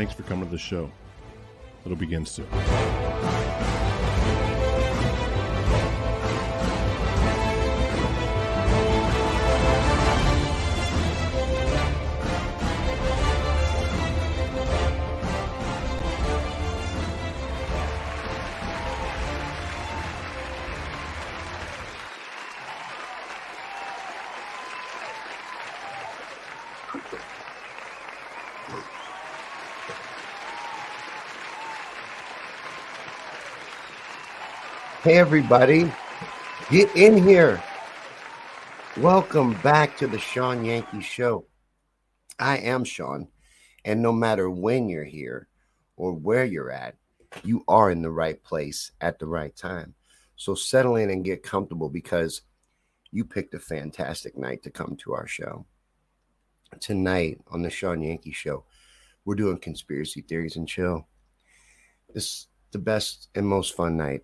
Thanks for coming to the show. It'll begin soon. Hey, everybody, get in here. Welcome back to the Shawn Yankey Show. I am Shawn, and no matter when you're here or where you're at, you are in the right place at the right time. So settle in and get comfortable because you picked a fantastic night to come to our show. Tonight on the Shawn Yankey Show, we're doing conspiracy theories and chill. It's the best and most fun night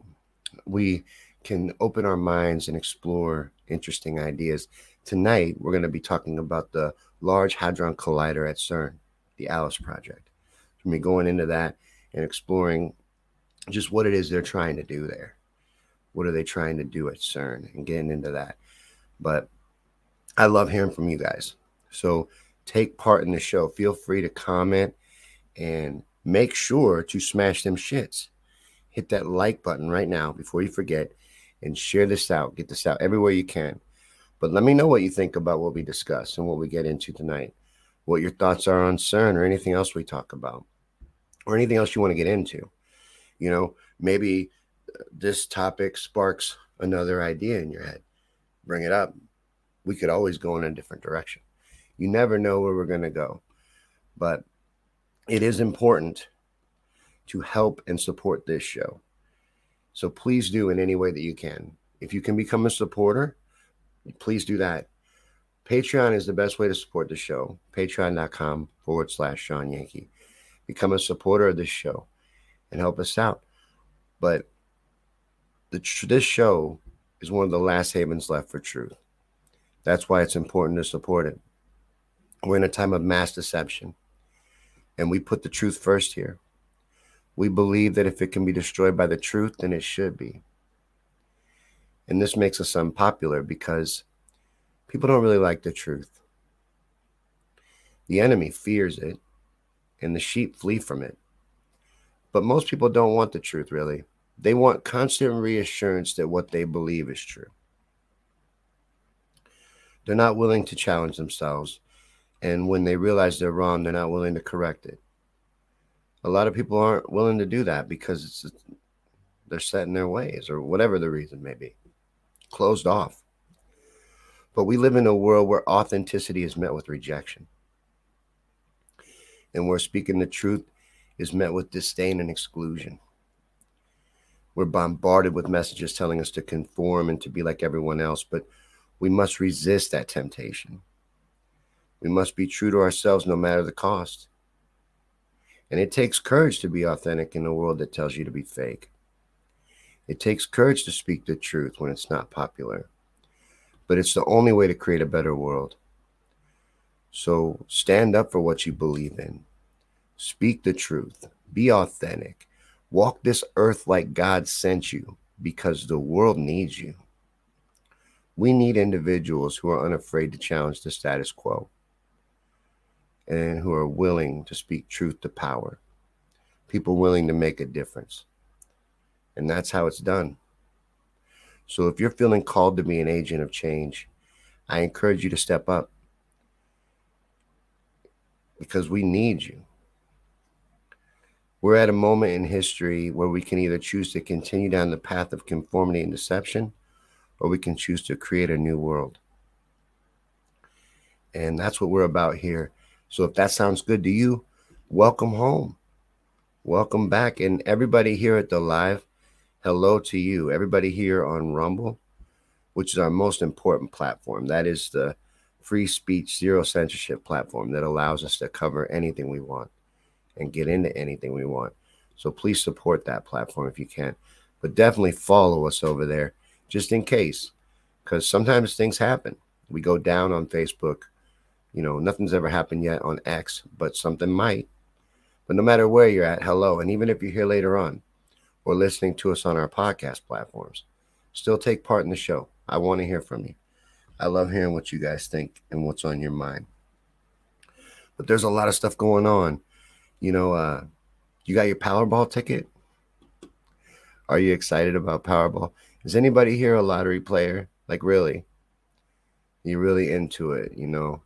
we can open our minds and explore interesting ideas. Tonight, we're going to be talking about the Large Hadron Collider at CERN, the ALICE project. We're going into that and exploring just what it is they're trying to do there. What are they trying to do at CERN and getting into that. But I love hearing from you guys. So take part in the show. Feel free to comment and make sure to smash them shits hit that like button right now before you forget and share this out. Get this out everywhere you can. But let me know what you think about what we discuss and what we get into tonight. What your thoughts are on CERN or anything else we talk about, or anything else you want to get into. You know, maybe uh, this topic sparks another idea in your head. Bring it up. We could always go in a different direction. You never know where we're going to go. But it is important to help and support this show. So please do in any way that you can. If you can become a supporter, please do that. Patreon is the best way to support the show. Patreon.com forward slash Shawn Yankey. Become a supporter of this show and help us out. But the, this show is one of the last havens left for truth. That's why it's important to support it. We're in a time of mass deception, and we put the truth first here. We believe that if it can be destroyed by the truth, then it should be. And this makes us unpopular because people don't really like the truth. The enemy fears it, and the sheep flee from it. But most people don't want the truth, really. They want constant reassurance that what they believe is true. They're not willing to challenge themselves. And when they realize they're wrong, they're not willing to correct it a lot of people aren't willing to do that because it's they're set in their ways or whatever the reason may be. Closed off. But we live in a world where authenticity is met with rejection. And where speaking the truth is met with disdain and exclusion. We're bombarded with messages telling us to conform and to be like everyone else but we must resist that temptation. We must be true to ourselves no matter the cost And it takes courage to be authentic in a world that tells you to be fake. It takes courage to speak the truth when it's not popular. But it's the only way to create a better world. So stand up for what you believe in. Speak the truth. Be authentic. Walk this earth like God sent you because the world needs you. We need individuals who are unafraid to challenge the status quo and who are willing to speak truth to power. People willing to make a difference. And that's how it's done. So if you're feeling called to be an agent of change, I encourage you to step up because we need you. We're at a moment in history where we can either choose to continue down the path of conformity and deception, or we can choose to create a new world. And that's what we're about here. So if that sounds good to you, welcome home. Welcome back. And everybody here at the live, hello to you. Everybody here on Rumble, which is our most important platform. That is the free speech, zero censorship platform that allows us to cover anything we want and get into anything we want. So please support that platform if you can. But definitely follow us over there just in case, because sometimes things happen. We go down on Facebook. You know, nothing's ever happened yet on X, but something might. But no matter where you're at, hello. And even if you're here later on or listening to us on our podcast platforms, still take part in the show. I want to hear from you. I love hearing what you guys think and what's on your mind. But there's a lot of stuff going on. You know, uh, you got your Powerball ticket? Are you excited about Powerball? Is anybody here a lottery player? Like, really? You're really into it, you know?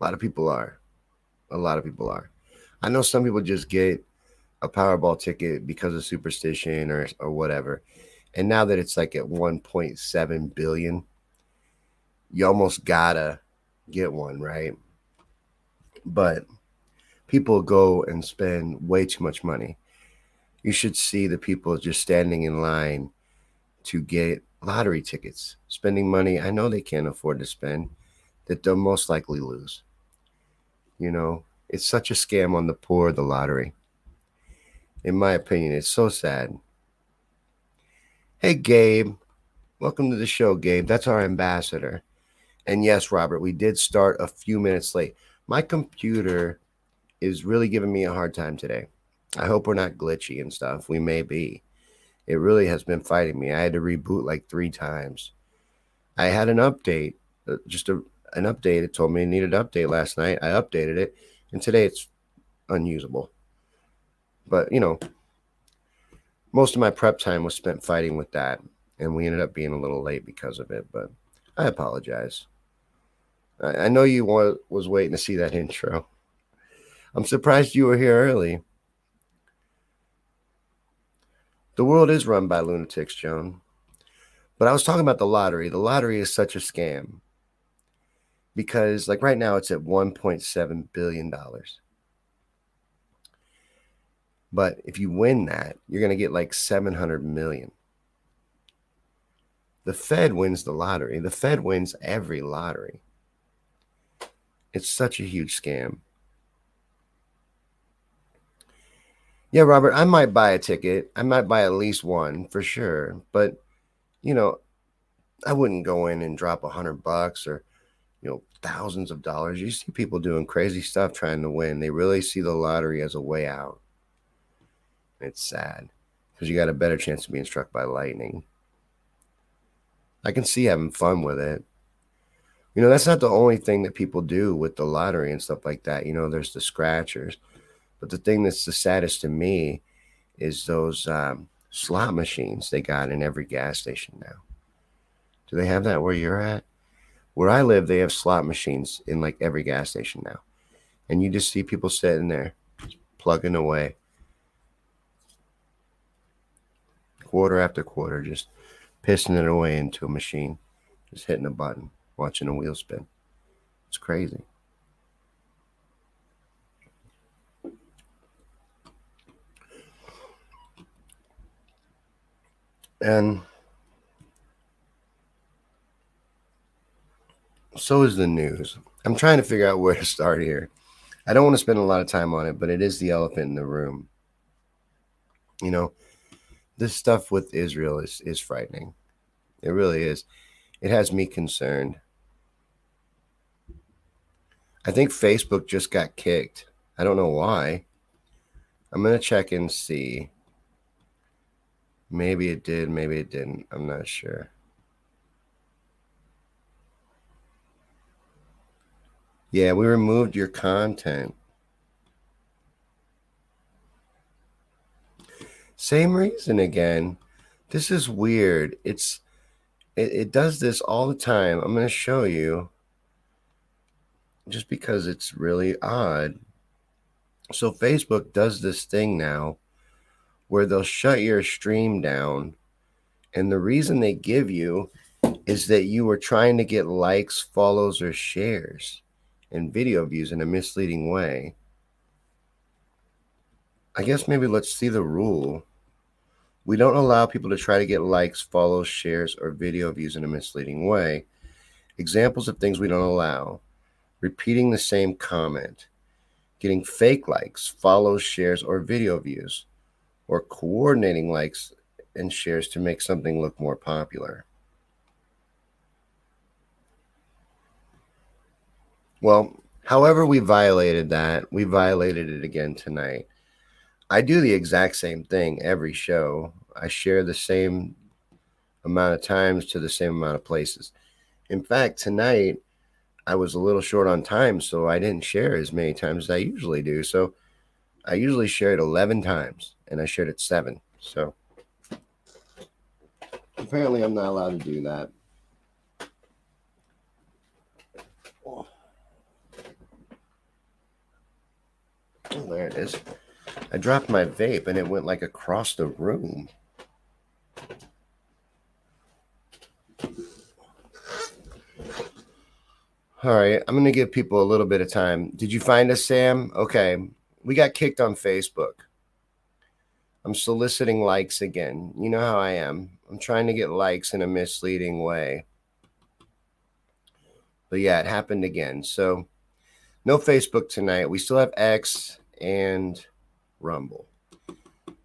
A lot of people are. A lot of people are. I know some people just get a Powerball ticket because of superstition or, or whatever. And now that it's like at 1.7 billion, you almost gotta get one, right? But people go and spend way too much money. You should see the people just standing in line to get lottery tickets, spending money I know they can't afford to spend that they'll most likely lose. You know, it's such a scam on the poor, the lottery. In my opinion, it's so sad. Hey, Gabe. Welcome to the show, Gabe. That's our ambassador. And yes, Robert, we did start a few minutes late. My computer is really giving me a hard time today. I hope we're not glitchy and stuff. We may be. It really has been fighting me. I had to reboot like three times. I had an update, uh, just a, an update. It told me it needed an update last night. I updated it, and today it's unusable. But, you know, most of my prep time was spent fighting with that, and we ended up being a little late because of it, but I apologize. I, I know you want, was waiting to see that intro. I'm surprised you were here early. The world is run by lunatics, Joan. But I was talking about the lottery. The lottery is such a scam because, like, right now it's at $1.7 billion. But if you win that, you're going to get like 700 million. The Fed wins the lottery. The Fed wins every lottery. It's such a huge scam. Yeah, Robert, I might buy a ticket. I might buy at least one for sure. But, you know, I wouldn't go in and drop a hundred bucks or, you know, thousands of dollars. You see people doing crazy stuff trying to win. They really see the lottery as a way out. It's sad because you got a better chance of being struck by lightning. I can see having fun with it. You know, that's not the only thing that people do with the lottery and stuff like that. You know, there's the scratchers but the thing that's the saddest to me is those um, slot machines they got in every gas station now. Do they have that where you're at? Where I live, they have slot machines in like every gas station now. And you just see people sitting there plugging away. Quarter after quarter, just pissing it away into a machine, just hitting a button, watching a wheel spin. It's crazy. And so is the news. I'm trying to figure out where to start here. I don't want to spend a lot of time on it, but it is the elephant in the room. You know, this stuff with Israel is is frightening. It really is. It has me concerned. I think Facebook just got kicked. I don't know why. I'm going to check and see. Maybe it did, maybe it didn't. I'm not sure. Yeah, we removed your content. Same reason again. This is weird. It's it, it does this all the time. I'm going to show you just because it's really odd. So Facebook does this thing now where they'll shut your stream down. And the reason they give you is that you were trying to get likes, follows, or shares and video views in a misleading way. I guess maybe let's see the rule. We don't allow people to try to get likes, follows, shares, or video views in a misleading way. Examples of things we don't allow repeating the same comment, getting fake likes, follows, shares, or video views, or coordinating likes and shares to make something look more popular. Well, however, we violated that, we violated it again tonight. I do the exact same thing every show. I share the same amount of times to the same amount of places. In fact, tonight I was a little short on time, so I didn't share as many times as I usually do. So I usually share it 11 times and I shared it seven. So apparently I'm not allowed to do that. Oh, there it is. I dropped my vape and it went like across the room. All right, I'm going to give people a little bit of time. Did you find us, Sam? Okay, we got kicked on Facebook. I'm soliciting likes again. You know how I am. I'm trying to get likes in a misleading way. But yeah, it happened again. So no Facebook tonight. We still have X and Rumble.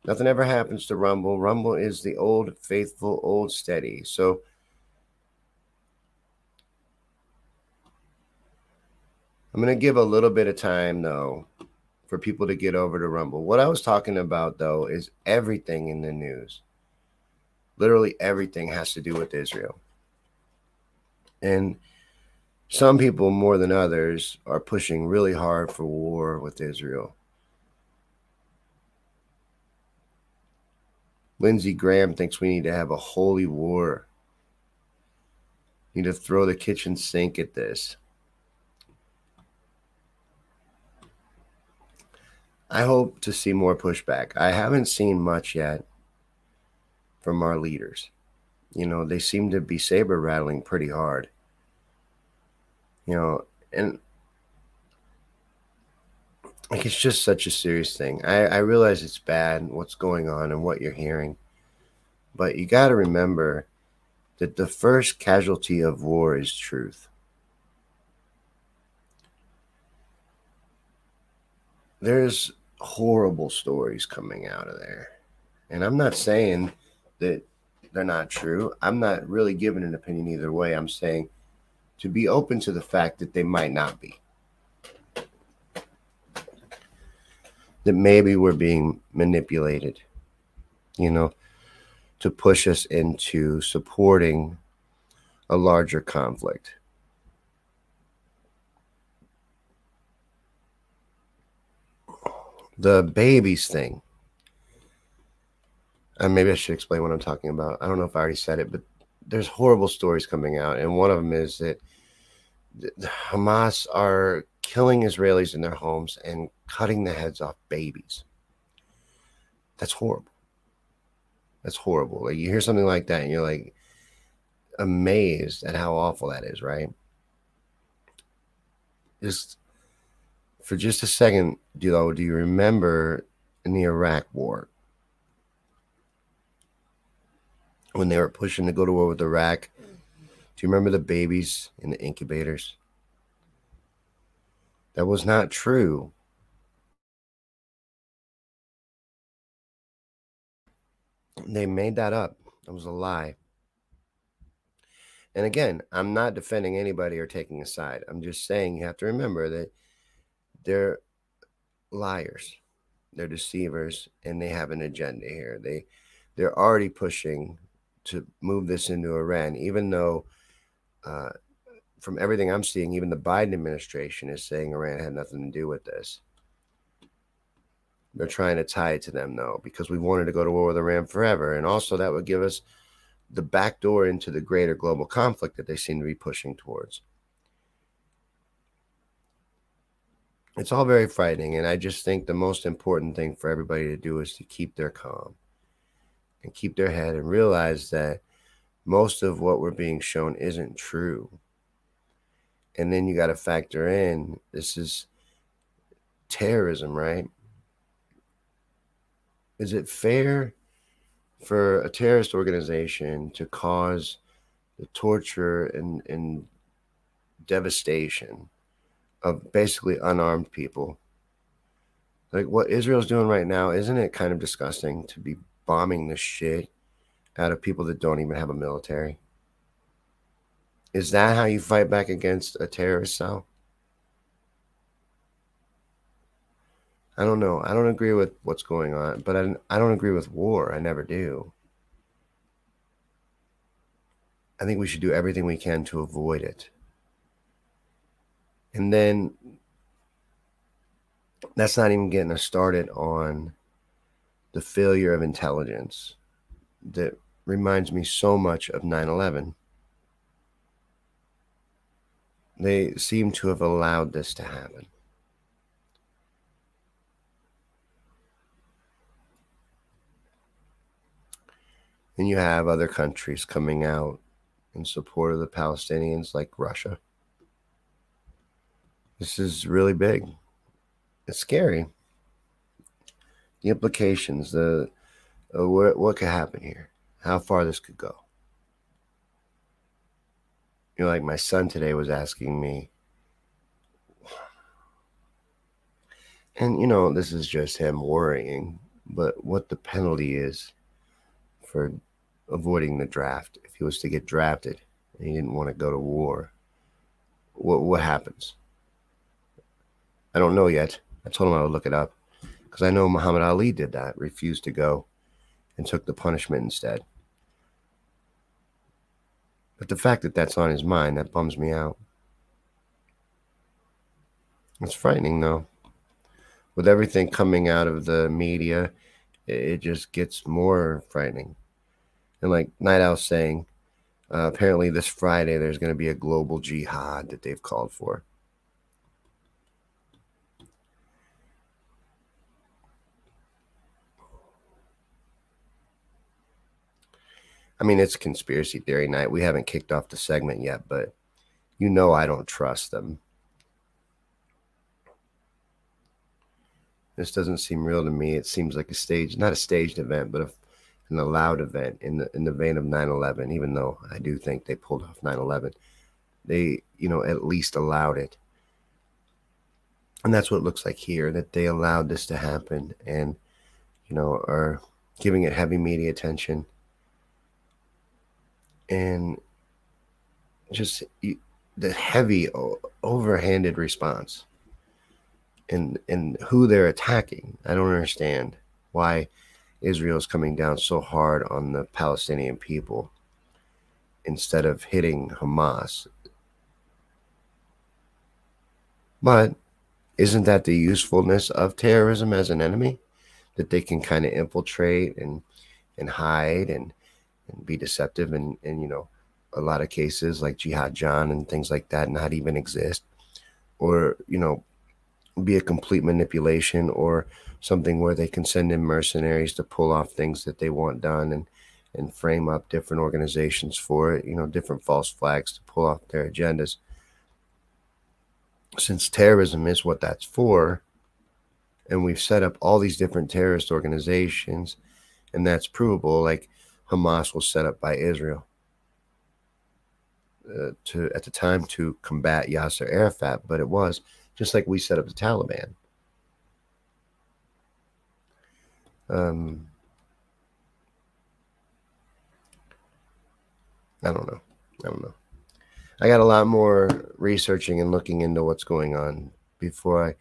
Nothing ever happens to Rumble. Rumble is the old faithful, old steady. So I'm going to give a little bit of time, though, for people to get over to Rumble. What I was talking about, though, is everything in the news. Literally everything has to do with Israel. And some people, more than others, are pushing really hard for war with Israel. Lindsey Graham thinks we need to have a holy war. need to throw the kitchen sink at this. I hope to see more pushback. I haven't seen much yet from our leaders. You know, they seem to be saber rattling pretty hard. You know, and like it's just such a serious thing. I, I realize it's bad what's going on and what you're hearing, but you got to remember that the first casualty of war is truth. there's horrible stories coming out of there. And I'm not saying that they're not true. I'm not really giving an opinion either way. I'm saying to be open to the fact that they might not be. That maybe we're being manipulated, you know, to push us into supporting a larger conflict. the babies thing. And maybe I should explain what I'm talking about. I don't know if I already said it, but there's horrible stories coming out, and one of them is that Hamas are killing Israelis in their homes and cutting the heads off babies. That's horrible. That's horrible. Like you hear something like that, and you're like amazed at how awful that is, right? Just for just a second, Dilo, do you remember in the Iraq War when they were pushing to go to war with Iraq? Do you remember the babies in the incubators? That was not true. They made that up. It was a lie. And again, I'm not defending anybody or taking a side. I'm just saying you have to remember that they're liars, they're deceivers, and they have an agenda here. They they're already pushing to move this into Iran, even though uh, from everything I'm seeing, even the Biden administration is saying Iran had nothing to do with this. They're trying to tie it to them, though, because we wanted to go to war with Iran forever. And also, that would give us the back door into the greater global conflict that they seem to be pushing towards. It's all very frightening. And I just think the most important thing for everybody to do is to keep their calm and keep their head and realize that most of what we're being shown isn't true. And then you got to factor in this is terrorism, right? is it fair for a terrorist organization to cause the torture and, and devastation of basically unarmed people? Like what Israel's doing right now, isn't it kind of disgusting to be bombing the shit out of people that don't even have a military? Is that how you fight back against a terrorist cell? I don't know. I don't agree with what's going on, but I, I don't agree with war. I never do. I think we should do everything we can to avoid it. And then that's not even getting us started on the failure of intelligence that reminds me so much of 9 11. They seem to have allowed this to happen. And you have other countries coming out in support of the Palestinians, like Russia. This is really big. It's scary. The implications, the uh, what, what could happen here, how far this could go. You know, like my son today was asking me, and you know, this is just him worrying, but what the penalty is for avoiding the draft. If he was to get drafted and he didn't want to go to war, what what happens? I don't know yet. I told him I would look it up because I know Muhammad Ali did that, refused to go and took the punishment instead. But the fact that that's on his mind, that bums me out. It's frightening, though. With everything coming out of the media, it just gets more frightening. And like Night Owl saying, uh, apparently this Friday there's going to be a global jihad that they've called for. I mean, it's conspiracy theory night. We haven't kicked off the segment yet, but you know I don't trust them. This doesn't seem real to me. It seems like a stage, not a staged event, but a an allowed event in the in the vein of 9/11. Even though I do think they pulled off 9/11, they you know at least allowed it, and that's what it looks like here. That they allowed this to happen, and you know are giving it heavy media attention, and just the heavy overhanded response and and who they're attacking. I don't understand why Israel is coming down so hard on the Palestinian people instead of hitting Hamas. But isn't that the usefulness of terrorism as an enemy? That they can kind of infiltrate and and hide and and be deceptive and and you know a lot of cases like Jihad John and things like that not even exist or you know be a complete manipulation or something where they can send in mercenaries to pull off things that they want done and and frame up different organizations for it, you know, different false flags to pull off their agendas. Since terrorism is what that's for, and we've set up all these different terrorist organizations, and that's provable, like Hamas was set up by Israel. Uh, to at the time to combat Yasser Arafat, but it was just like we set up the Taliban. Um, I don't know. I don't know. I got a lot more researching and looking into what's going on before I,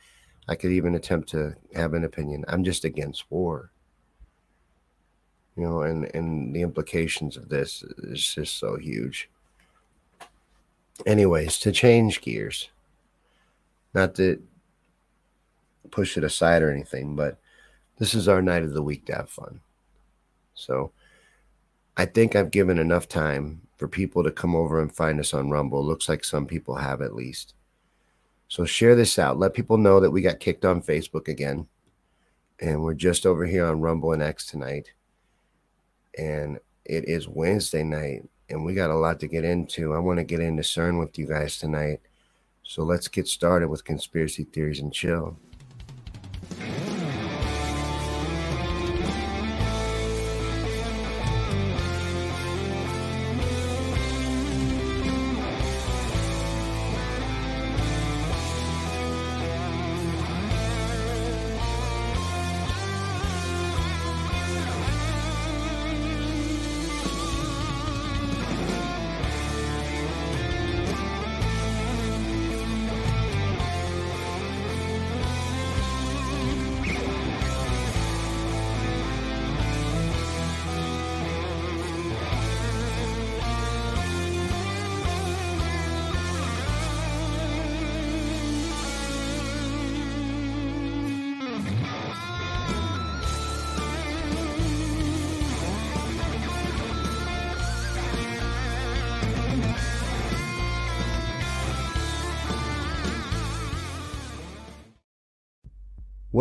I could even attempt to have an opinion. I'm just against war. You know, and, and the implications of this is just so huge. Anyways, to change gears, not to push it aside or anything, but this is our night of the week to have fun. So I think I've given enough time for people to come over and find us on Rumble. Looks like some people have at least. So share this out. Let people know that we got kicked on Facebook again. And we're just over here on Rumble and X tonight. And it is Wednesday night. And we got a lot to get into. I want to get into CERN with you guys tonight. So let's get started with conspiracy theories and chill.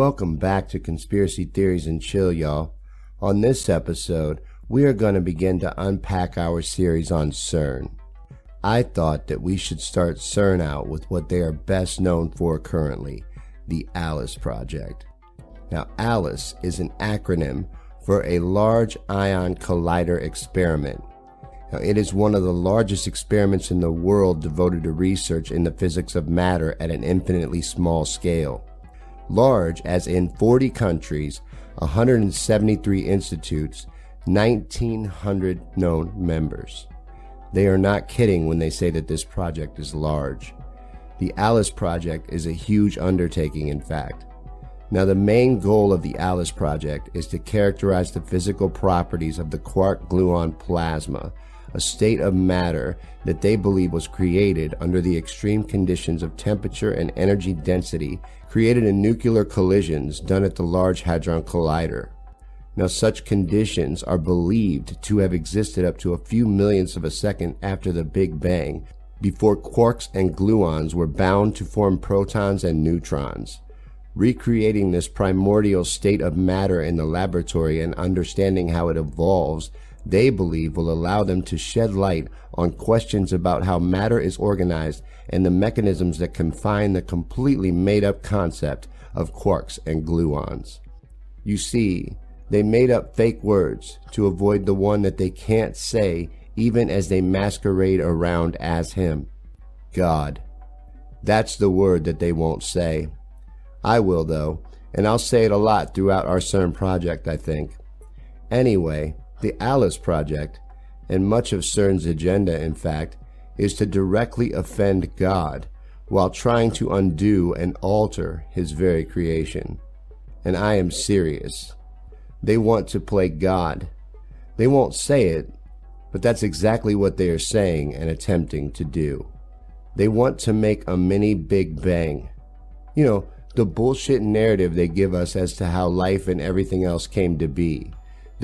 Welcome back to Conspiracy Theories and Chill, y'all. On this episode, we are going to begin to unpack our series on CERN. I thought that we should start CERN out with what they are best known for currently the ALICE Project. Now, ALICE is an acronym for a Large Ion Collider Experiment. Now, it is one of the largest experiments in the world devoted to research in the physics of matter at an infinitely small scale large as in 40 countries, 173 institutes, 1,900 known members. They are not kidding when they say that this project is large. The ALICE project is a huge undertaking, in fact. Now, the main goal of the ALICE project is to characterize the physical properties of the quark gluon plasma, a state of matter that they believe was created under the extreme conditions of temperature and energy density created in nuclear collisions done at the Large Hadron Collider. Now, such conditions are believed to have existed up to a few millionths of a second after the Big Bang, before quarks and gluons were bound to form protons and neutrons. Recreating this primordial state of matter in the laboratory and understanding how it evolves they believe will allow them to shed light on questions about how matter is organized and the mechanisms that confine the completely made up concept of quarks and gluons. You see, they made up fake words to avoid the one that they can't say even as they masquerade around as Him God. That's the word that they won't say. I will, though, and I'll say it a lot throughout our CERN project, I think. Anyway, the Alice Project, and much of CERN's agenda, in fact, is to directly offend God while trying to undo and alter his very creation. And I am serious. They want to play God. They won't say it, but that's exactly what they are saying and attempting to do. They want to make a mini Big Bang. You know, the bullshit narrative they give us as to how life and everything else came to be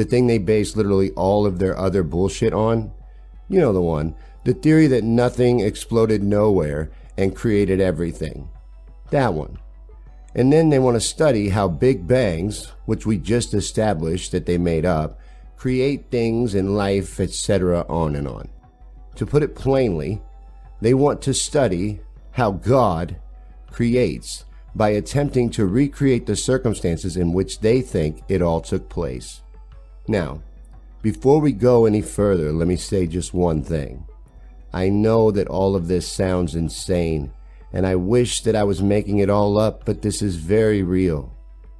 the thing they base literally all of their other bullshit on. You know the one. The theory that nothing exploded nowhere and created everything. That one. And then they want to study how big bangs, which we just established that they made up, create things in life, etc., on and on. To put it plainly, they want to study how God creates by attempting to recreate the circumstances in which they think it all took place. Now, before we go any further, let me say just one thing. I know that all of this sounds insane And I wish that I was making it all up, but this is very real.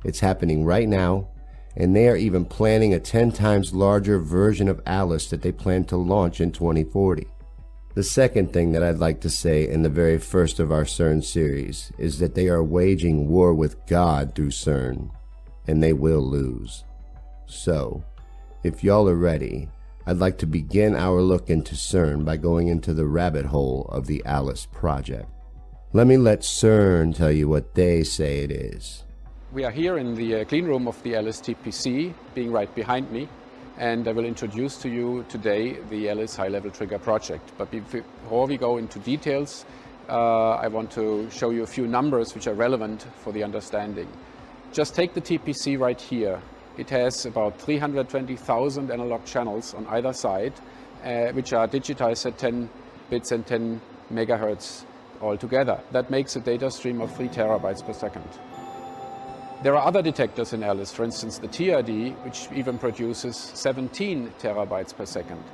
It's happening right now, and they are even planning a 10 times larger version of Alice that they plan to launch in 2040. The second thing that I'd like to say in the very first of our CERN series is that they are waging war with God through CERN, and they will lose. So, if y'all are ready, I'd like to begin our look into CERN by going into the rabbit hole of the Alice project. Let me let CERN tell you what they say it is. We are here in the uh, clean room of the Alice TPC, being right behind me, and I will introduce to you today the Alice High Level Trigger project. But before we go into details, uh, I want to show you a few numbers which are relevant for the understanding. Just take the TPC right here. It has about 320,000 analog channels on either side, uh, which are digitized at 10 bits and 10 megahertz altogether. That makes a data stream of 3 terabytes per second. There are other detectors in Alice, for instance the TRD, which even produces 17 terabytes per second.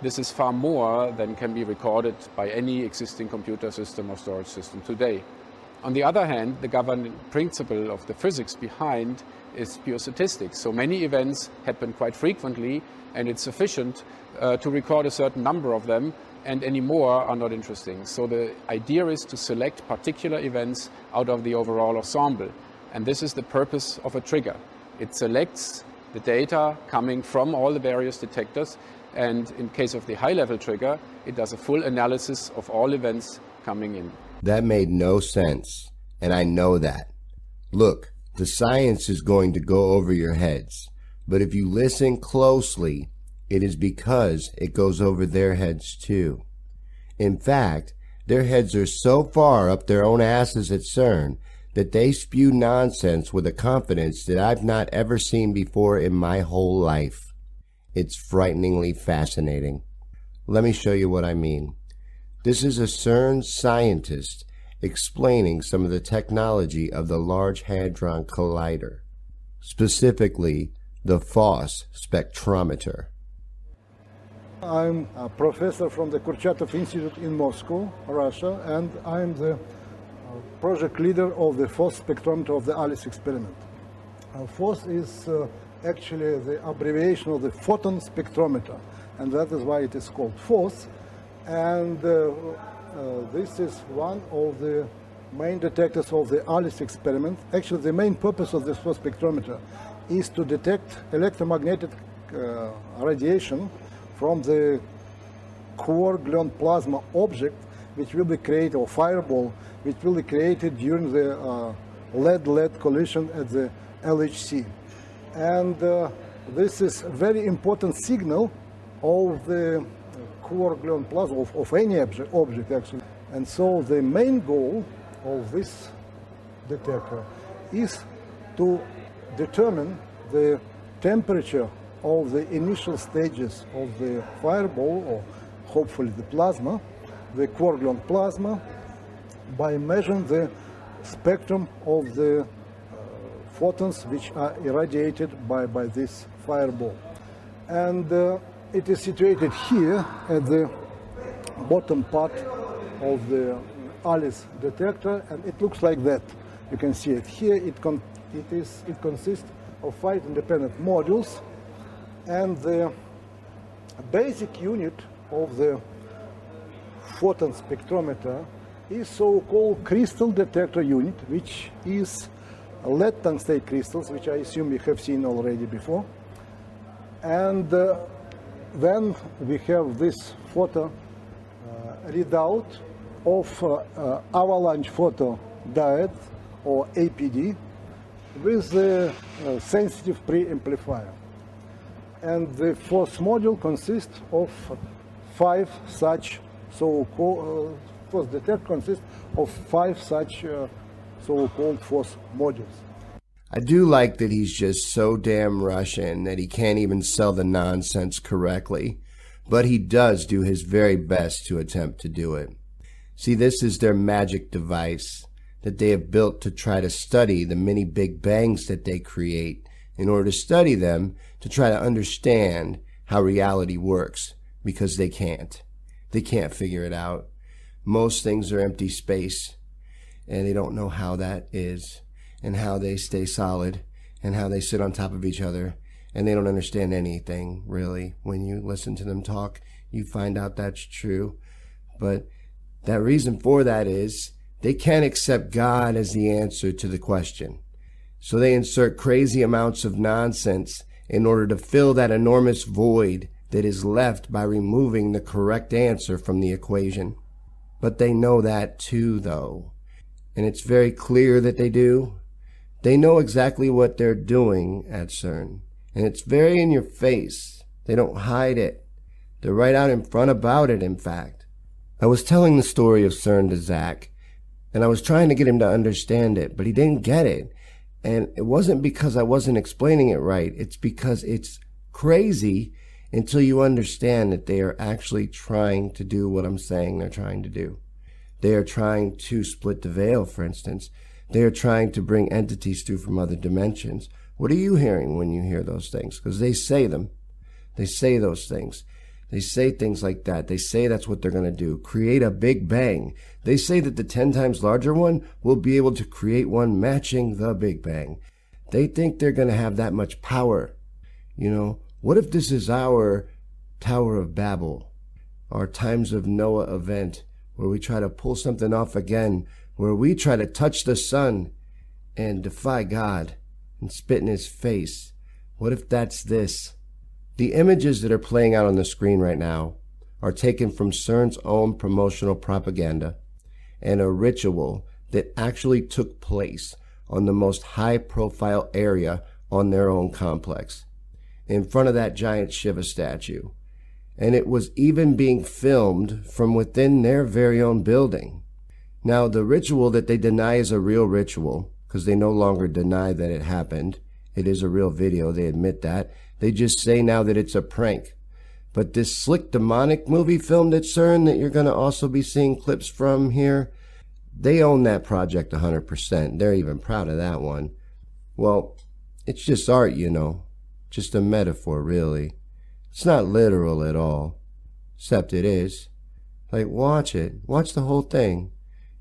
This is far more than can be recorded by any existing computer system or storage system today. On the other hand, the governing principle of the physics behind is pure statistics. So many events happen quite frequently, and it's sufficient uh, to record a certain number of them, and any more are not interesting. So the idea is to select particular events out of the overall ensemble. And this is the purpose of a trigger. It selects the data coming from all the various detectors. And in case of the high level trigger, it does a full analysis of all events coming in. That made no sense. And I know that. Look, the science is going to go over your heads. But if you listen closely, it is because it goes over their heads too. In fact, their heads are so far up their own asses at CERN that they spew nonsense with a confidence that I've not ever seen before in my whole life. It's frighteningly fascinating. Let me show you what I mean. This is a CERN scientist explaining some of the technology of the Large Hadron Collider, specifically the PHOS spectrometer. I'm a professor from the Kurchatov Institute in Moscow, Russia, and I'm the project leader of the PHOS spectrometer of the ALICE experiment. Uh, PHOS is uh, actually the abbreviation of the photon spectrometer, and that is why it is called PHOS. And uh, uh, this is one of the main detectors of the ALICE experiment. Actually, the main purpose of this PHOS spectrometer is to detect electromagnetic uh, radiation from the quark gluon plasma object which will be created, or fireball, which will be created during the uh, lead-lead collision at the LHC. And uh, this is a very important signal of the quark gluon plasma, of, of any object, object actually. And so the main goal of this detector is to determine the temperature of the initial stages of the fireball, or hopefully the plasma, the quark gluon plasma by measuring the spectrum of the uh, photons which are irradiated by, by this fireball. And uh, it is situated here at the bottom part of the ALICE detector, and it looks like that. You can see it here. It, it, is, it consists of five independent modules, and the basic unit of the photon spectrometer is so-called crystal detector unit, which is lead tungstate crystals, which I assume you have seen already before. And uh, then we have this photo uh, readout of uh, uh avalanche photo diode or APD with the sensitive preamplifier. And the fourth module consists of five such so uh, PHOS detect consists of five such uh, so-called force modules. I do like that he's just so damn Russian that he can't even sell the nonsense correctly, but he does do his very best to attempt to do it. See, this is their magic device that they have built to try to study the many big bangs that they create in order to study them to try to understand how reality works because they can't. They can't figure it out. Most things are empty space. and they don't know how that is and how they stay solid and how they sit on top of each other. And they don't understand anything really. When you listen to them talk you find out that's true. But that reason for that is they can't accept god as the answer to the question. So they insert crazy amounts of nonsense in order to fill that enormous void that is left by removing the correct answer from the equation. But they know that too though. And it's very clear that they do they know exactly what they're doing at CERN, and it's very in your face. They don't hide it. They're right out in front about it, in fact. I was telling the story of CERN to Zach, and I was trying to get him to understand it, but he didn't get it. And it wasn't because I wasn't explaining it right. It's because it's crazy until you understand that they are actually trying to do what I'm saying they're trying to do. They are trying to split the veil, for instance. They are trying to bring entities through from other dimensions. What are you hearing when you hear those things? Because they say them. They say those things. They say things like that. They say that's what they're going to do. Create a big bang. They say that the 10 times larger one will be able to create one matching the big bang. They think they're going to have that much power. You know, what if this is our Tower of Babel, our Times of Noah event, where we try to pull something off again where we try to touch the sun and defy God and spit in his face. What if that's this? The images that are playing out on the screen right now are taken from CERN's own promotional propaganda and a ritual that actually took place on the most high profile area on their own complex, in front of that giant Shiva statue. And it was even being filmed from within their very own building. Now, the ritual that they deny is a real ritual because they no longer deny that it happened. It is a real video. They admit that. They just say now that it's a prank. But this slick demonic movie filmed at CERN that you're going to also be seeing clips from here, they own that project 100%. They're even proud of that one. Well, it's just art, you know. Just a metaphor, really. It's not literal at all. Except it is. Like, watch it. Watch the whole thing.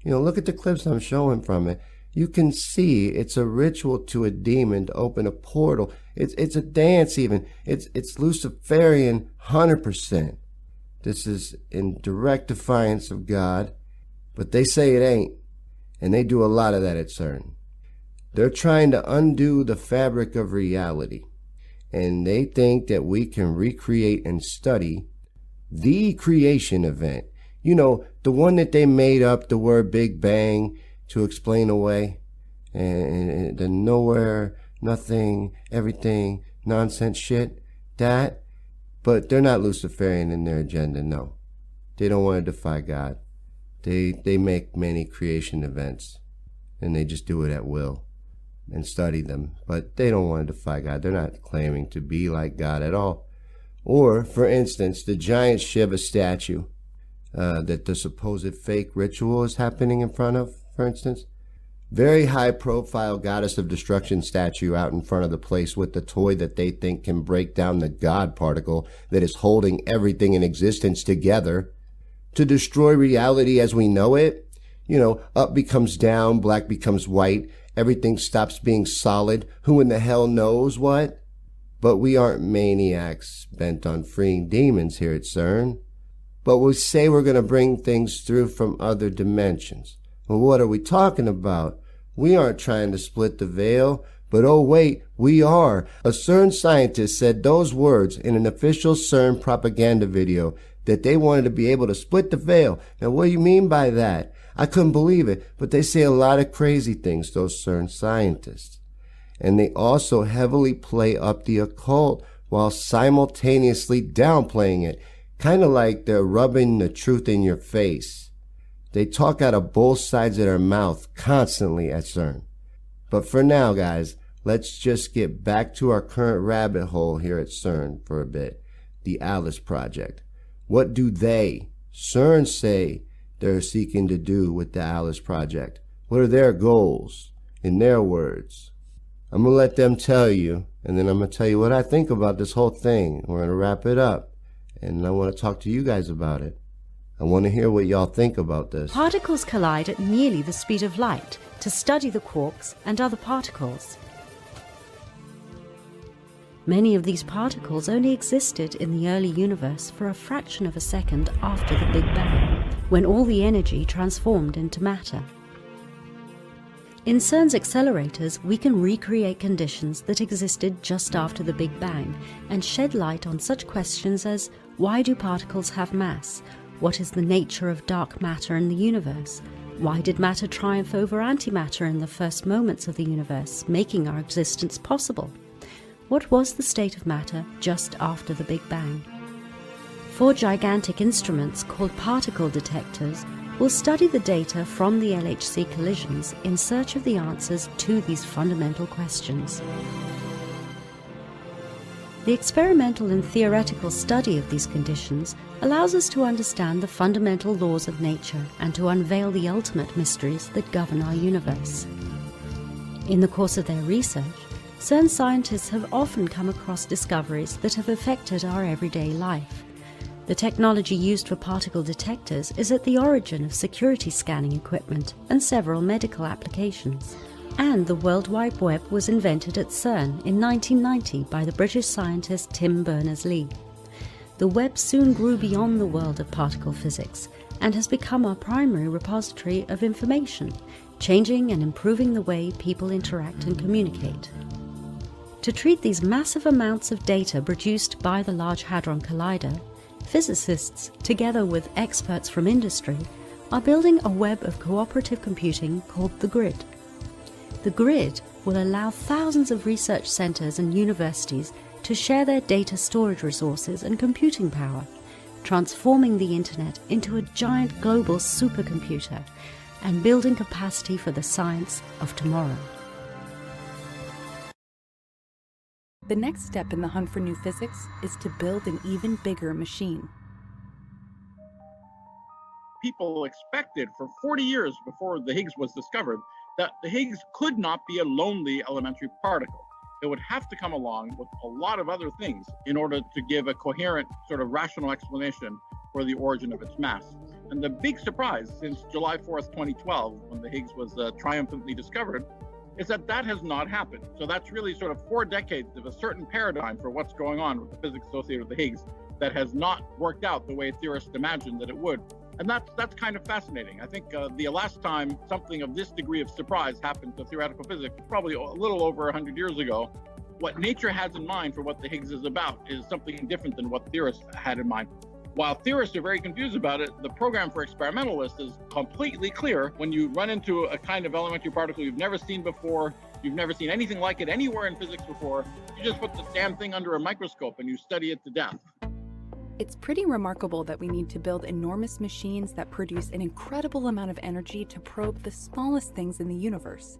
You know, look at the clips I'm showing from it. You can see it's a ritual to a demon to open a portal. It's it's a dance even. It's it's Luciferian hundred percent. This is in direct defiance of God, but they say it ain't, and they do a lot of that at CERN. They're trying to undo the fabric of reality, and they think that we can recreate and study the creation event you know, the one that they made up the word Big Bang to explain away, and, the nowhere, nothing, everything, nonsense shit, that. But they're not Luciferian in their agenda, no. They don't want to defy God. They, they make many creation events, and they just do it at will and study them. But they don't want to defy God. They're not claiming to be like God at all. Or, for instance, the giant Shiva statue uh, that the supposed fake ritual is happening in front of, for instance. Very high profile goddess of destruction statue out in front of the place with the toy that they think can break down the God particle that is holding everything in existence together to destroy reality as we know it. You know, up becomes down, black becomes white, everything stops being solid. Who in the hell knows what? But we aren't maniacs bent on freeing demons here at CERN but we say we're going to bring things through from other dimensions. Well, what are we talking about? We aren't trying to split the veil, but oh wait, we are. A CERN scientist said those words in an official CERN propaganda video that they wanted to be able to split the veil. Now, what do you mean by that? I couldn't believe it, but they say a lot of crazy things, those CERN scientists. And they also heavily play up the occult while simultaneously downplaying it kind of like they're rubbing the truth in your face. They talk out of both sides of their mouth constantly at CERN. But for now, guys, let's just get back to our current rabbit hole here at CERN for a bit. The ALICE Project. What do they, CERN, say they're seeking to do with the ALICE Project? What are their goals, in their words? I'm going to let them tell you, and then I'm going to tell you what I think about this whole thing. We're going to wrap it up and I want to talk to you guys about it. I want to hear what y'all think about this. Particles collide at nearly the speed of light to study the quarks and other particles. Many of these particles only existed in the early universe for a fraction of a second after the Big Bang, when all the energy transformed into matter. In CERN's accelerators, we can recreate conditions that existed just after the Big Bang and shed light on such questions as why do particles have mass? What is the nature of dark matter in the universe? Why did matter triumph over antimatter in the first moments of the universe, making our existence possible? What was the state of matter just after the Big Bang? Four gigantic instruments called particle detectors will study the data from the LHC collisions in search of the answers to these fundamental questions. The experimental and theoretical study of these conditions allows us to understand the fundamental laws of nature and to unveil the ultimate mysteries that govern our universe. In the course of their research, CERN scientists have often come across discoveries that have affected our everyday life. The technology used for particle detectors is at the origin of security scanning equipment and several medical applications. And the World Wide Web was invented at CERN in 1990 by the British scientist Tim Berners-Lee. The web soon grew beyond the world of particle physics and has become our primary repository of information, changing and improving the way people interact and communicate. To treat these massive amounts of data produced by the Large Hadron Collider, physicists, together with experts from industry, are building a web of cooperative computing called the GRID. The GRID will allow thousands of research centers and universities to share their data storage resources and computing power, transforming the internet into a giant global supercomputer and building capacity for the science of tomorrow. The next step in the hunt for new physics is to build an even bigger machine. People expected for 40 years before the Higgs was discovered that the Higgs could not be a lonely elementary particle. It would have to come along with a lot of other things in order to give a coherent, sort of rational explanation for the origin of its mass. And the big surprise since July 4th, 2012, when the Higgs was uh, triumphantly discovered, is that that has not happened. So that's really sort of four decades of a certain paradigm for what's going on with the physics associated with the Higgs that has not worked out the way theorists imagined that it would. And that's that's kind of fascinating. I think uh, the last time something of this degree of surprise happened to theoretical physics, probably a little over 100 years ago. What nature has in mind for what the Higgs is about is something different than what theorists had in mind. While theorists are very confused about it, the program for experimentalists is completely clear. When you run into a kind of elementary particle you've never seen before, you've never seen anything like it anywhere in physics before, you just put the damn thing under a microscope and you study it to death. It's pretty remarkable that we need to build enormous machines that produce an incredible amount of energy to probe the smallest things in the universe.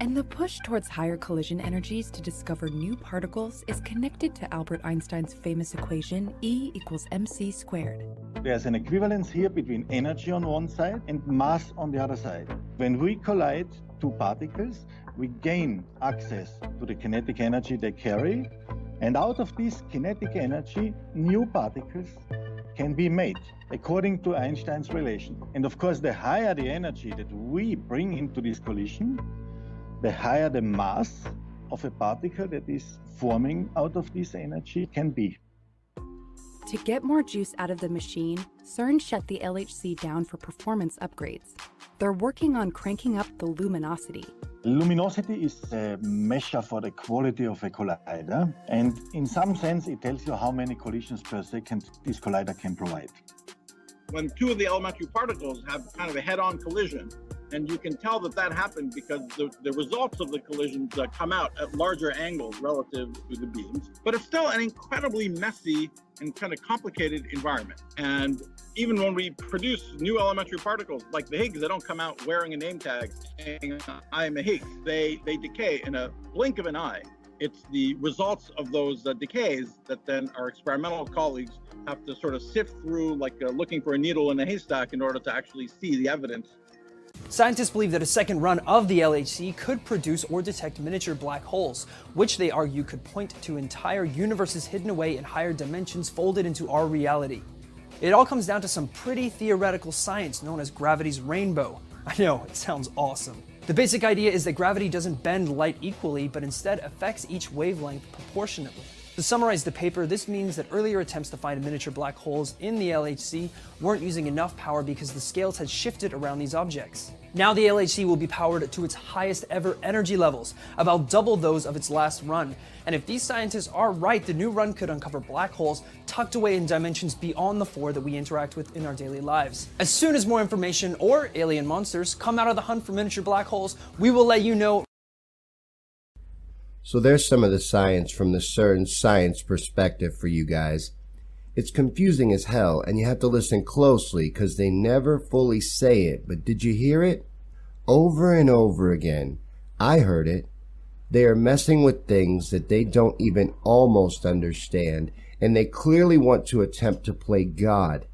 And the push towards higher collision energies to discover new particles is connected to Albert Einstein's famous equation E equals mc squared. There's an equivalence here between energy on one side and mass on the other side. When we collide two particles, we gain access to the kinetic energy they carry, and out of this kinetic energy, new particles can be made according to Einstein's relation. And of course, the higher the energy that we bring into this collision, the higher the mass of a particle that is forming out of this energy can be. To get more juice out of the machine, CERN shut the LHC down for performance upgrades. They're working on cranking up the luminosity. Luminosity is a measure for the quality of a collider, and in some sense, it tells you how many collisions per second this collider can provide. When two of the elementary particles have kind of a head on collision, and you can tell that that happened because the, the results of the collisions uh, come out at larger angles relative to the beams. But it's still an incredibly messy and kind of complicated environment. And even when we produce new elementary particles like the Higgs, they don't come out wearing a name tag saying, I am a Higgs. They, they decay in a blink of an eye. It's the results of those uh, decays that then our experimental colleagues have to sort of sift through, like uh, looking for a needle in a haystack, in order to actually see the evidence Scientists believe that a second run of the LHC could produce or detect miniature black holes, which they argue could point to entire universes hidden away in higher dimensions folded into our reality. It all comes down to some pretty theoretical science known as gravity's rainbow. I know, it sounds awesome. The basic idea is that gravity doesn't bend light equally, but instead affects each wavelength proportionately. To summarize the paper, this means that earlier attempts to find miniature black holes in the LHC weren't using enough power because the scales had shifted around these objects. Now the LHC will be powered to its highest ever energy levels, about double those of its last run. And if these scientists are right, the new run could uncover black holes tucked away in dimensions beyond the four that we interact with in our daily lives. As soon as more information or alien monsters come out of the hunt for miniature black holes, we will let you know so there's some of the science from the CERN science perspective for you guys. It's confusing as hell, and you have to listen closely because they never fully say it. But did you hear it? Over and over again. I heard it. They are messing with things that they don't even almost understand, and they clearly want to attempt to play God.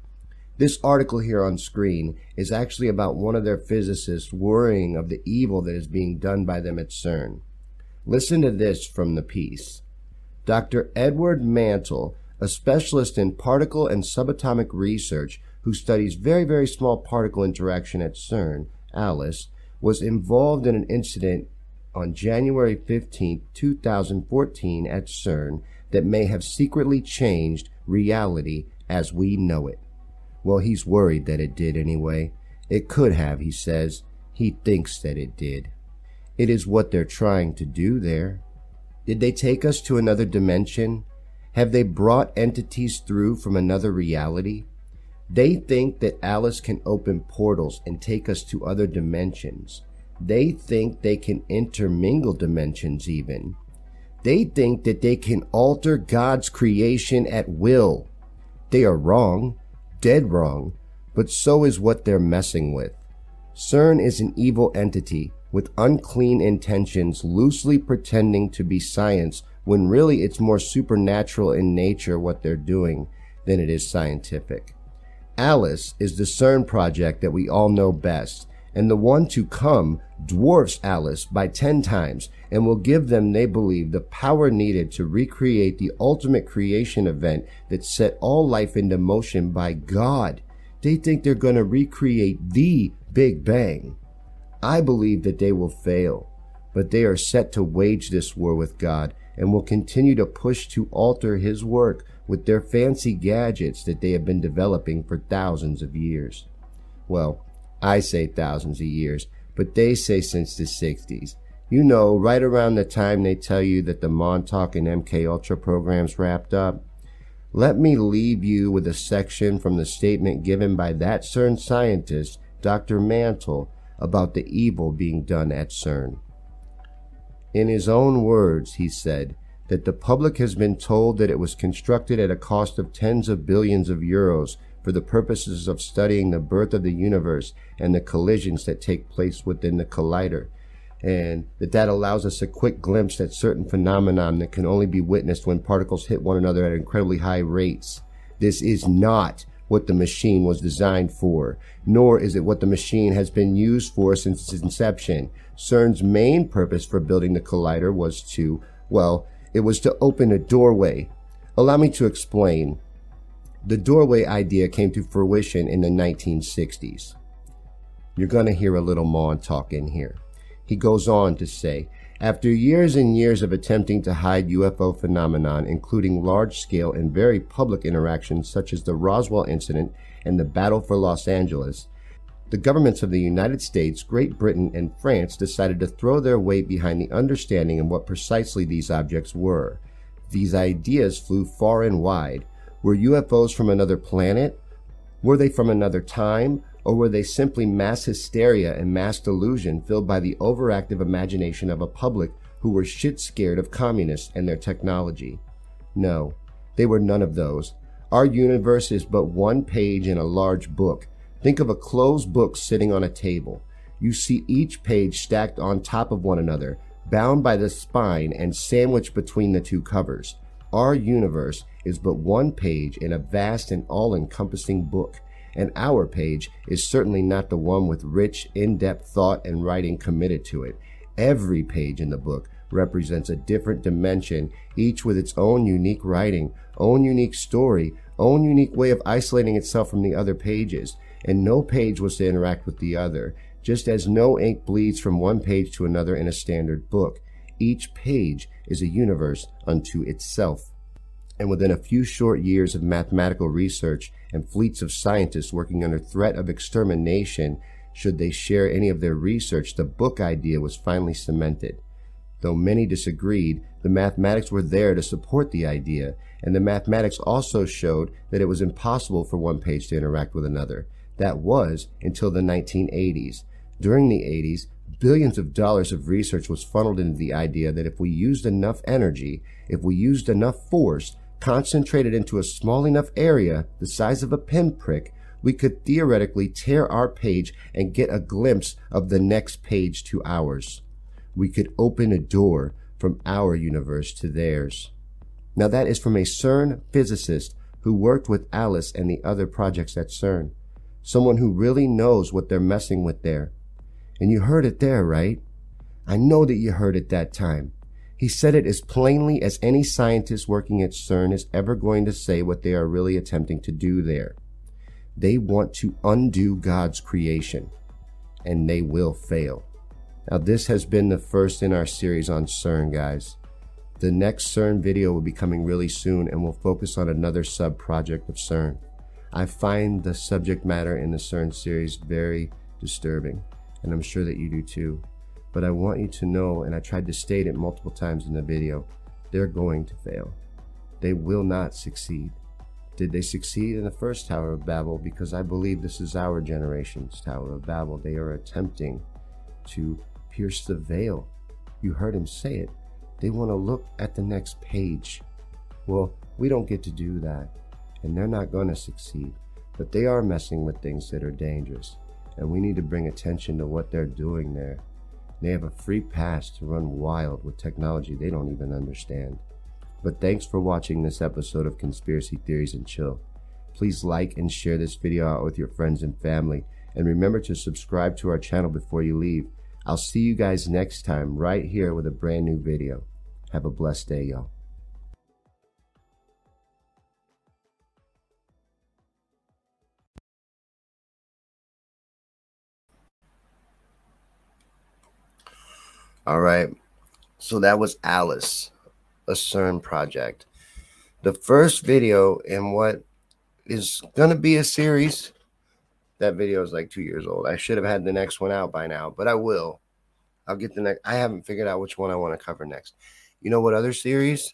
This article here on screen is actually about one of their physicists worrying of the evil that is being done by them at CERN. Listen to this from the piece. Dr. Edward Mantill, a specialist in particle and subatomic research who studies very, very small particle interaction at CERN, ALICE, was involved in an incident on January 15, 2014 at CERN that may have secretly changed reality as we know it. Well, he's worried that it did anyway. It could have, he says. He thinks that it did. It is what they're trying to do there. Did they take us to another dimension? Have they brought entities through from another reality? They think that Alice can open portals and take us to other dimensions. They think they can intermingle dimensions even. They think that they can alter God's creation at will. They are wrong, dead wrong, but so is what they're messing with. CERN is an evil entity with unclean intentions, loosely pretending to be science when really it's more supernatural in nature what they're doing than it is scientific. Alice is the CERN project that we all know best, and the one to come dwarfs Alice by 10 times and will give them, they believe, the power needed to recreate the ultimate creation event that set all life into motion by God. They think they're going to recreate the Big Bang. I believe that they will fail, but they are set to wage this war with God and will continue to push to alter His work with their fancy gadgets that they have been developing for thousands of years. Well, I say thousands of years, but they say since the 60s. You know, right around the time they tell you that the Montauk and MK Ultra programs wrapped up. Let me leave you with a section from the statement given by that CERN scientist, Dr. Mantill, about the evil being done at CERN. In his own words, he said that the public has been told that it was constructed at a cost of tens of billions of euros for the purposes of studying the birth of the universe and the collisions that take place within the collider, and that that allows us a quick glimpse at certain phenomenon that can only be witnessed when particles hit one another at incredibly high rates. This is not what the machine was designed for, nor is it what the machine has been used for since its inception. CERN's main purpose for building the collider was to, well, it was to open a doorway. Allow me to explain. The doorway idea came to fruition in the 1960s. You're going to hear a little Montauk in here. He goes on to say, after years and years of attempting to hide UFO phenomenon, including large-scale and very public interactions such as the Roswell incident and the Battle for Los Angeles, the governments of the United States, Great Britain, and France decided to throw their weight behind the understanding of what precisely these objects were. These ideas flew far and wide. Were UFOs from another planet? Were they from another time? Or were they simply mass hysteria and mass delusion filled by the overactive imagination of a public who were shit scared of communists and their technology? No, they were none of those. Our universe is but one page in a large book. Think of a closed book sitting on a table. You see each page stacked on top of one another, bound by the spine and sandwiched between the two covers. Our universe is but one page in a vast and all encompassing book and our page is certainly not the one with rich, in depth thought and writing committed to it. Every page in the book represents a different dimension, each with its own unique writing, own unique story, own unique way of isolating itself from the other pages, and no page was to interact with the other, just as no ink bleeds from one page to another in a standard book. Each page is a universe unto itself. And within a few short years of mathematical research and fleets of scientists working under threat of extermination, should they share any of their research, the book idea was finally cemented. Though many disagreed, the mathematics were there to support the idea, and the mathematics also showed that it was impossible for one page to interact with another. That was until the 1980s. During the 80s, billions of dollars of research was funneled into the idea that if we used enough energy, if we used enough force, concentrated into a small enough area, the size of a pinprick, we could theoretically tear our page and get a glimpse of the next page to ours. We could open a door from our universe to theirs. Now, that is from a CERN physicist who worked with Alice and the other projects at CERN. Someone who really knows what they're messing with there. And you heard it there, right? I know that you heard it that time. He said it as plainly as any scientist working at CERN is ever going to say what they are really attempting to do there. They want to undo God's creation, and they will fail. Now, this has been the first in our series on CERN, guys. The next CERN video will be coming really soon and we'll focus on another sub project of CERN. I find the subject matter in the CERN series very disturbing, and I'm sure that you do too. But I want you to know, and I tried to state it multiple times in the video, they're going to fail. They will not succeed. Did they succeed in the first Tower of Babel? Because I believe this is our generation's Tower of Babel. They are attempting to pierce the veil. You heard him say it. They want to look at the next page. Well, we don't get to do that, and they're not going to succeed. But they are messing with things that are dangerous, and we need to bring attention to what they're doing there. They have a free pass to run wild with technology they don't even understand. But thanks for watching this episode of Conspiracy Theories and Chill. Please like and share this video out with your friends and family, and remember to subscribe to our channel before you leave I'll see you guys next time right here with a brand new video. Have a blessed day, y'all. All right. So that was Alice, a CERN project. The first video in what is going to be a series that video is like two years old. I should have had the next one out by now, but I will. I'll get the next. I haven't figured out which one I want to cover next. You know what other series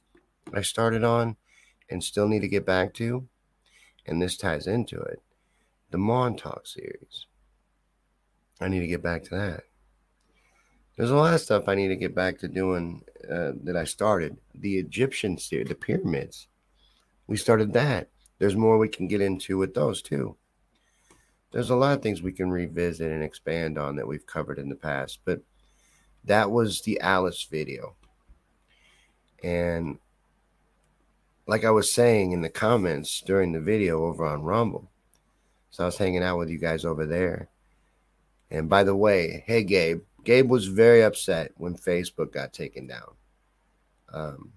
I started on and still need to get back to? And this ties into it the Montauk series. I need to get back to that. There's a lot of stuff I need to get back to doing uh, that I started. The Egyptian series, the pyramids. We started that. There's more we can get into with those too there's a lot of things we can revisit and expand on that we've covered in the past, but that was the Alice video. And like I was saying in the comments during the video over on Rumble, so I was hanging out with you guys over there. And by the way, hey, Gabe, Gabe was very upset when Facebook got taken down. Um,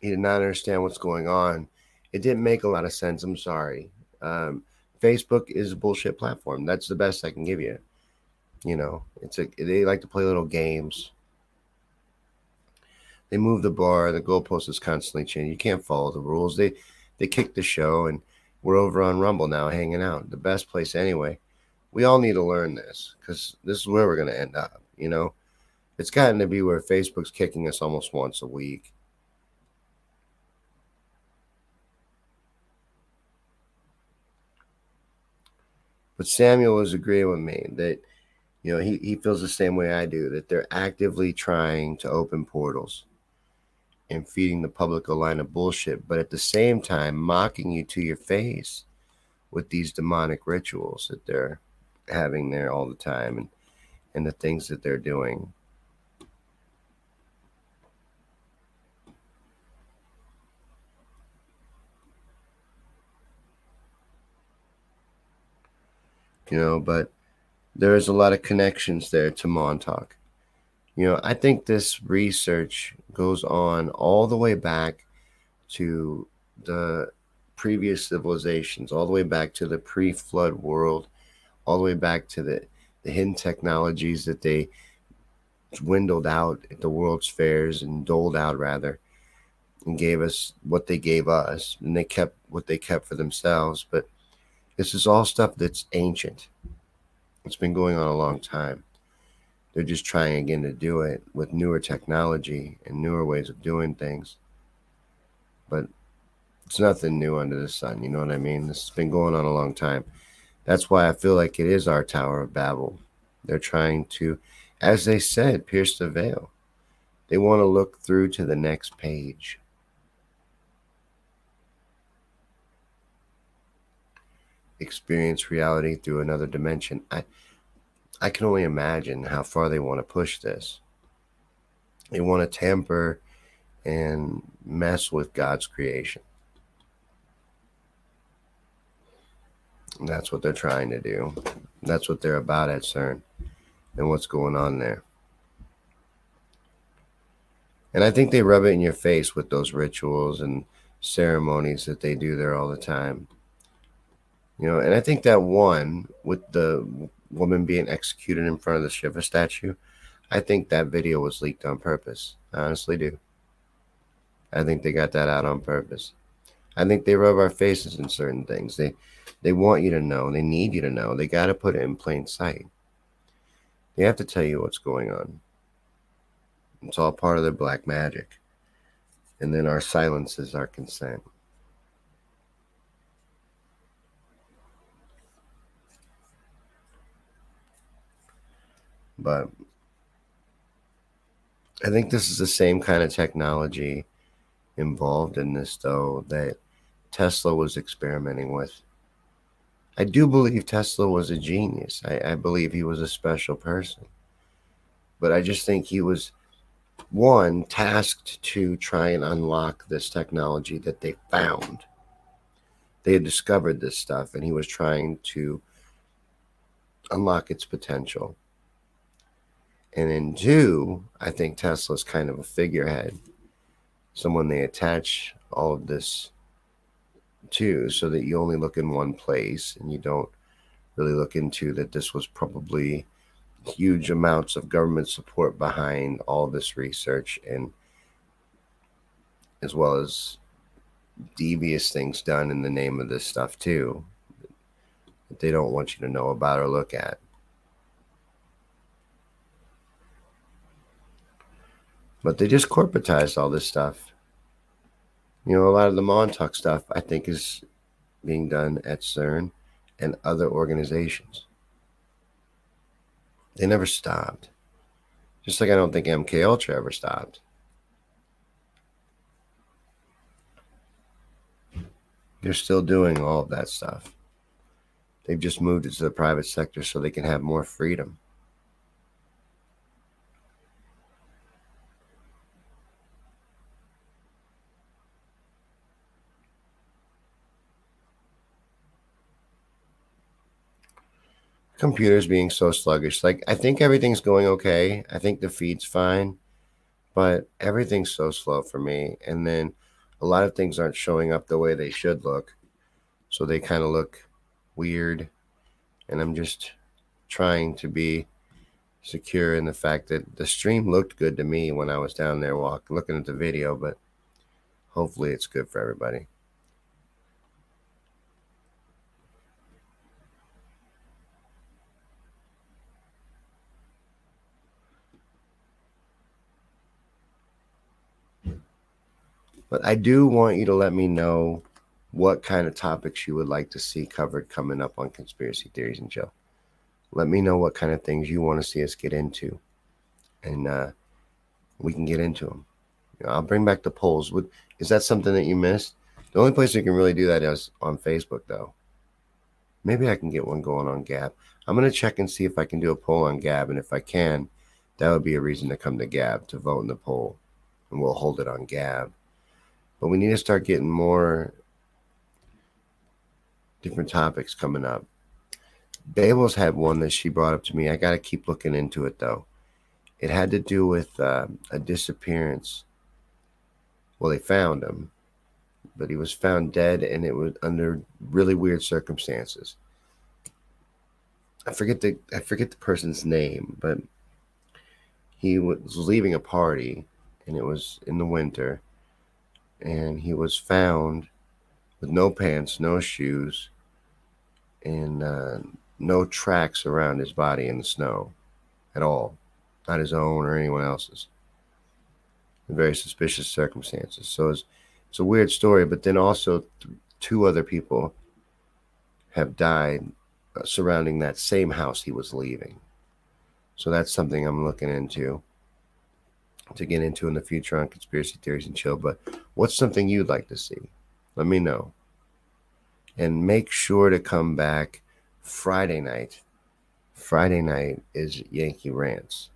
he did not understand what's going on. It didn't make a lot of sense. I'm sorry. Um, Facebook is a bullshit platform. That's the best I can give you. You know, it's a they like to play little games. They move the bar, the goalpost is constantly changing. You can't follow the rules. They they kick the show and we're over on Rumble now hanging out. The best place anyway. We all need to learn this because this is where we're gonna end up, you know. It's gotten to be where Facebook's kicking us almost once a week. But Samuel was agreeing with me that, you know, he, he feels the same way I do, that they're actively trying to open portals and feeding the public a line of bullshit, but at the same time mocking you to your face with these demonic rituals that they're having there all the time and, and the things that they're doing. you know, but there is a lot of connections there to Montauk. You know, I think this research goes on all the way back to the previous civilizations, all the way back to the pre flood world, all the way back to the, the hidden technologies that they dwindled out at the world's fairs and doled out rather and gave us what they gave us and they kept what they kept for themselves. But this is all stuff that's ancient. It's been going on a long time. They're just trying again to do it with newer technology and newer ways of doing things. But it's nothing new under the sun you know what i mean? This has been going on a long time that's why i feel like it is our tower of babel they're trying to as they said, pierce the veil. They want to look through to the next page. Experience reality through another dimension. I I can only imagine how far they want to push this. They want to tamper and mess with God's creation. That's what they're trying to do. That's what they're about at CERN and what's going on there. And I think they rub it in your face with those rituals and ceremonies that they do there all the time. You know, and I think that one with the woman being executed in front of the Shiva statue, I think that video was leaked on purpose. I honestly do. I think they got that out on purpose. I think they rub our faces in certain things. They they want you to know. They need you to know. They got to put it in plain sight. They have to tell you what's going on. It's all part of their black magic. And then our silence is our consent. But I think this is the same kind of technology involved in this, though, that Tesla was experimenting with. I do believe Tesla was a genius. I, I believe he was a special person. But I just think he was one tasked to try and unlock this technology that they found. They had discovered this stuff, and he was trying to unlock its potential. And then two, I think Tesla's kind of a figurehead, someone they attach all of this too, so that you only look in one place and you don't really look into that this was probably huge amounts of government support behind all this research and as well as devious things done in the name of this stuff too that they don't want you to know about or look at. But they just corporatized all this stuff you know, a lot of the Montauk stuff I think is being done at CERN and other organizations. They never stopped. Just like I don't think MK Ultra ever stopped. They're still doing all of that stuff. They've just moved it to the private sector so they can have more freedom. Computers being so sluggish. Like I think everything's going okay. I think the feed's fine, but everything's so slow for me. And then a lot of things aren't showing up the way they should look. So they kind of look weird. And I'm just trying to be secure in the fact that the stream looked good to me when I was down there walk looking at the video, but hopefully it's good for everybody. But I do want you to let me know what kind of topics you would like to see covered coming up on Conspiracy Theories and Chill. Let me know what kind of things you want to see us get into, and uh, we can get into them. You know, I'll bring back the polls. Would is that something that you missed? The only place you can really do that is on Facebook, though. Maybe I can get one going on Gab. I'm gonna check and see if I can do a poll on Gab, and if I can, that would be a reason to come to Gab to vote in the poll, and we'll hold it on Gab but we need to start getting more different topics coming up. Babel's had one that she brought up to me. I got to keep looking into it though. It had to do with uh, a disappearance. Well, they found him, but he was found dead and it was under really weird circumstances. I forget the I forget the person's name, but he was leaving a party and it was in the winter and he was found with no pants, no shoes, and uh, no tracks around his body in the snow at all, not his own or anyone else's. In very suspicious circumstances. So it's, it's a weird story, but then also two other people have died uh, surrounding that same house he was leaving. So that's something I'm looking into to get into in the future on conspiracy theories and chill. But what's something you'd like to see? Let me know. And make sure to come back Friday night. Friday night is Yankee Rants.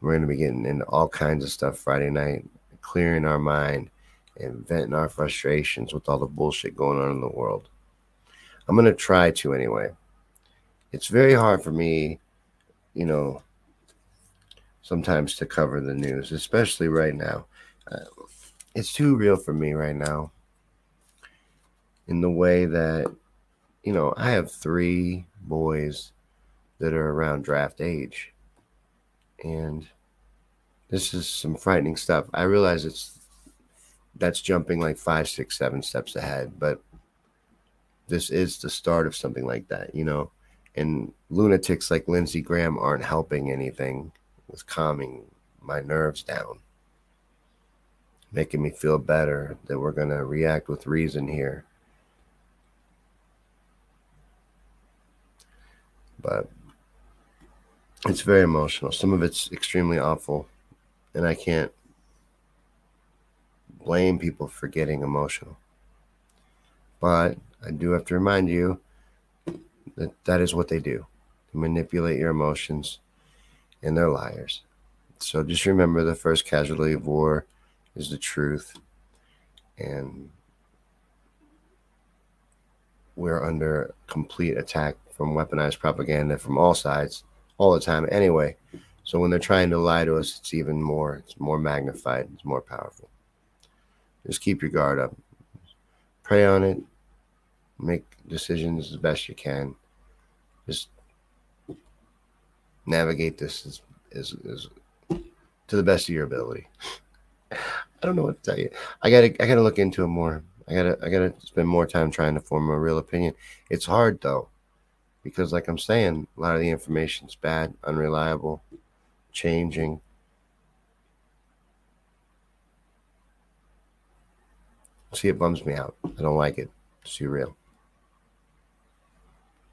We're going to be getting into all kinds of stuff Friday night, clearing our mind and venting our frustrations with all the bullshit going on in the world. I'm going to try to anyway. It's very hard for me, you know, sometimes to cover the news, especially right now. Uh, it's too real for me right now in the way that, you know, I have three boys that are around draft age. And this is some frightening stuff. I realize it's that's jumping like five, six, seven steps ahead, but this is the start of something like that, you know. And lunatics like Lindsey Graham aren't helping anything was calming my nerves down, making me feel better that we're going to react with reason here. But it's very emotional. Some of it's extremely awful, and I can't blame people for getting emotional. But I do have to remind you that that is what they do. Manipulate your emotions and they're liars. So just remember the first casualty of war is the truth. And we're under complete attack from weaponized propaganda from all sides all the time anyway. So when they're trying to lie to us, it's even more, it's more magnified, it's more powerful. Just keep your guard up. Pray on it. Make decisions as best you can. Just navigate this as, as, as to the best of your ability. I don't know what to tell you. I gotta I gotta look into it more. I gotta I gotta spend more time trying to form a real opinion. It's hard though, because like I'm saying, a lot of the information's bad, unreliable, changing. See, it bums me out. I don't like it. It's too real.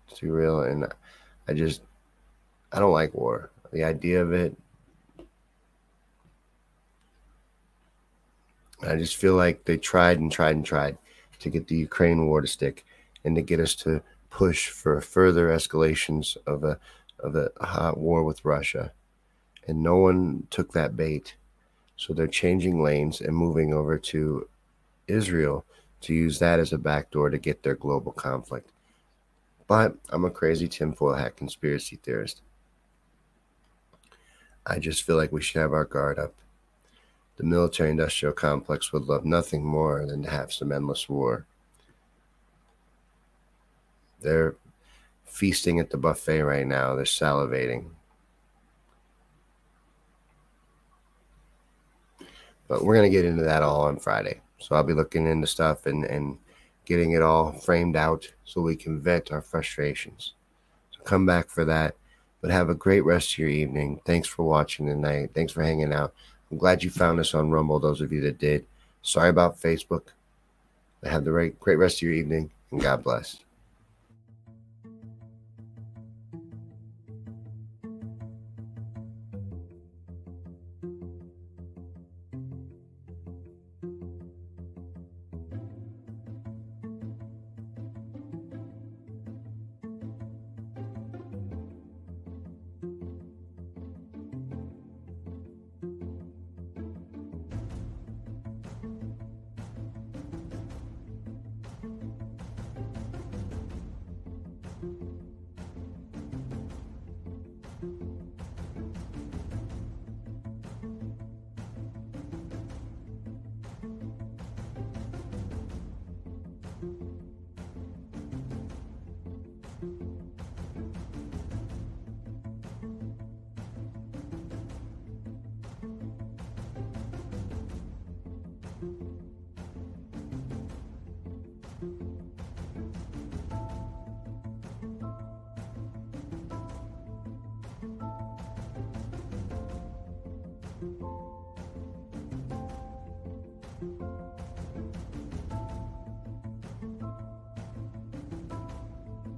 It's too real, and I just I don't like war. The idea of it, I just feel like they tried and tried and tried to get the Ukraine war to stick and to get us to push for further escalations of a of a hot war with Russia. And no one took that bait. So they're changing lanes and moving over to Israel to use that as a backdoor to get their global conflict. But I'm a crazy tinfoil hat conspiracy theorist. I just feel like we should have our guard up. The military industrial complex would love nothing more than to have some endless war. They're feasting at the buffet right now, they're salivating. But we're going to get into that all on Friday. So I'll be looking into stuff and, and getting it all framed out so we can vet our frustrations. So come back for that. But have a great rest of your evening. Thanks for watching tonight. Thanks for hanging out. I'm glad you found us on Rumble, those of you that did. Sorry about Facebook. Have the right, great rest of your evening, and God bless.